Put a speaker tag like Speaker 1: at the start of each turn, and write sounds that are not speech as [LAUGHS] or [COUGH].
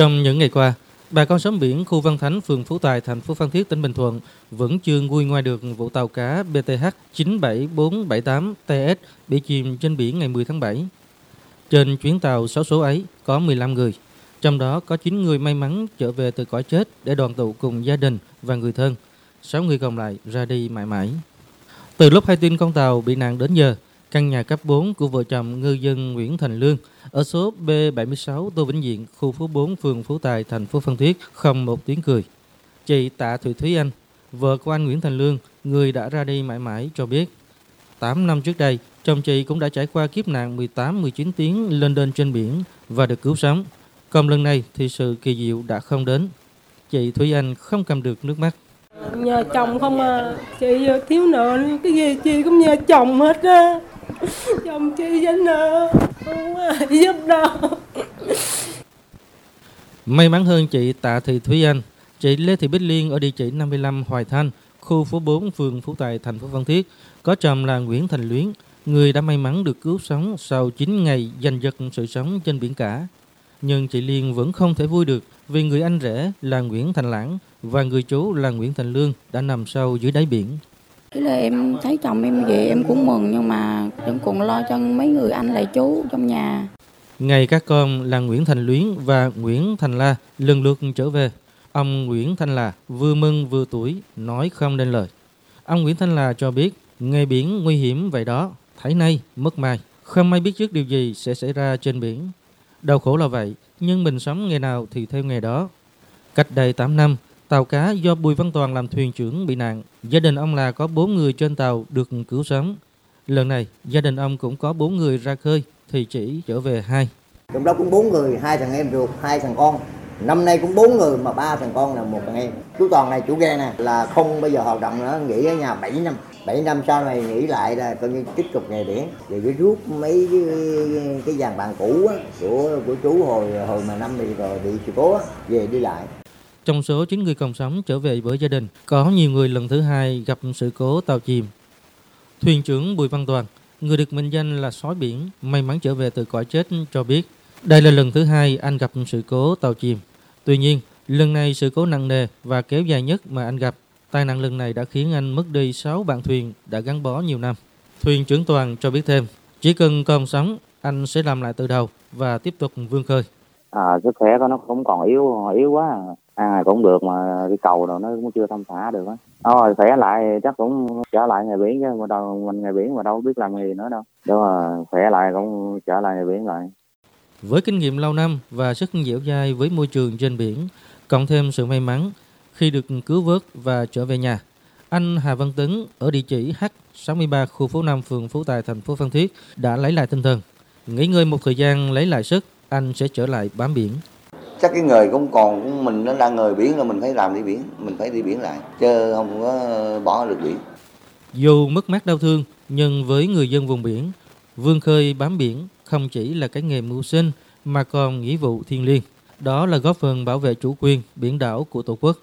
Speaker 1: Trong những ngày qua, bà con xóm biển khu Văn Thánh, phường Phú Tài, thành phố Phan Thiết, tỉnh Bình Thuận vẫn chưa nguôi ngoài được vụ tàu cá BTH 97478 TS bị chìm trên biển ngày 10 tháng 7. Trên chuyến tàu 6 số ấy có 15 người, trong đó có 9 người may mắn trở về từ cõi chết để đoàn tụ cùng gia đình và người thân. 6 người còn lại ra đi mãi mãi. Từ lúc hay tin con tàu bị nạn đến giờ, căn nhà cấp 4 của vợ chồng ngư dân Nguyễn Thành Lương ở số B76 Tô Vĩnh Diện, khu phố 4, phường Phú Tài, thành phố Phan Thiết không một tiếng cười. Chị Tạ Thủy Thúy Anh, vợ của anh Nguyễn Thành Lương, người đã ra đi mãi mãi cho biết. 8 năm trước đây, chồng chị cũng đã trải qua kiếp nạn 18-19 tiếng lên đên trên biển và được cứu sống. Còn lần này thì sự kỳ diệu đã không đến. Chị Thúy Anh không cầm được nước mắt.
Speaker 2: Nhờ chồng không à, chị thiếu nợ cái gì chị cũng nhờ chồng hết á. [LAUGHS] Chồng chi với nợ, không giúp đâu.
Speaker 1: May mắn hơn chị Tạ Thị Thúy Anh, chị Lê Thị Bích Liên ở địa chỉ 55 Hoài Thanh, khu phố 4, phường Phú Tài, thành phố Phan Thiết, có chồng là Nguyễn Thành Luyến, người đã may mắn được cứu sống sau 9 ngày giành giật sự sống trên biển cả. Nhưng chị Liên vẫn không thể vui được vì người anh rể là Nguyễn Thành Lãng và người chú là Nguyễn Thành Lương đã nằm sâu dưới đáy biển.
Speaker 3: Thế là em thấy chồng em về em cũng mừng nhưng mà vẫn còn lo cho mấy người anh lại chú trong nhà.
Speaker 1: Ngày các con là Nguyễn Thành Luyến và Nguyễn Thành La lần lượt trở về. Ông Nguyễn Thanh La vừa mừng vừa tuổi, nói không nên lời. Ông Nguyễn Thanh La cho biết, nghề biển nguy hiểm vậy đó, thấy nay, mất mai. Không ai biết trước điều gì sẽ xảy ra trên biển. Đau khổ là vậy, nhưng mình sống nghề nào thì theo nghề đó. Cách đây 8 năm, tàu cá do Bùi Văn Toàn làm thuyền trưởng bị nạn. Gia đình ông là có 4 người trên tàu được cứu sống. Lần này, gia đình ông cũng có 4 người ra khơi, thì chỉ trở về hai.
Speaker 4: Trong đó cũng bốn người, hai thằng em ruột, hai thằng con. Năm nay cũng bốn người mà ba thằng con là một thằng em. Chú Toàn này chủ ghe nè là không bây giờ hoạt động nữa, nghỉ ở nhà 7 năm. 7 năm sau này nghỉ lại là coi như tiếp tục nghề biển. Rồi cứ rút mấy cái, cái dàn bạn cũ á, của của chú hồi hồi mà năm thì rồi bị sự cố á, về đi lại.
Speaker 1: Trong số 9 người còn sống trở về với gia đình, có nhiều người lần thứ hai gặp sự cố tàu chìm. Thuyền trưởng Bùi Văn Toàn, người được mệnh danh là sói biển, may mắn trở về từ cõi chết cho biết, đây là lần thứ hai anh gặp sự cố tàu chìm. Tuy nhiên, lần này sự cố nặng nề và kéo dài nhất mà anh gặp. Tai nạn lần này đã khiến anh mất đi 6 bạn thuyền đã gắn bó nhiều năm. Thuyền trưởng Toàn cho biết thêm, chỉ cần còn sống, anh sẽ làm lại từ đầu và tiếp tục vươn khơi.
Speaker 5: À, sức khỏe của nó cũng còn yếu yếu quá à ăn này cũng được mà cái cầu rồi nó cũng chưa thông thả được á thôi khỏe lại chắc cũng trở lại nghề biển chứ mà đâu mình nghề biển mà đâu biết làm gì nữa đâu đó mà khỏe lại cũng trở lại nghề biển lại
Speaker 1: Với kinh nghiệm lâu năm và sức dẻo dai với môi trường trên biển, cộng thêm sự may mắn khi được cứu vớt và trở về nhà, anh Hà Văn Tấn ở địa chỉ H63 khu phố 5 phường Phú Tài thành phố Phan Thiết đã lấy lại tinh thần. Nghỉ ngơi một thời gian lấy lại sức, anh sẽ trở lại bám biển
Speaker 6: chắc cái nghề cũng còn cũng mình nó đang người biển là mình phải làm đi biển mình phải đi biển lại chứ không có bỏ được biển
Speaker 1: Dù mất mát đau thương, nhưng với người dân vùng biển, vươn khơi bám biển không chỉ là cái nghề mưu sinh mà còn nghĩa vụ thiêng liêng. Đó là góp phần bảo vệ chủ quyền biển đảo của Tổ quốc.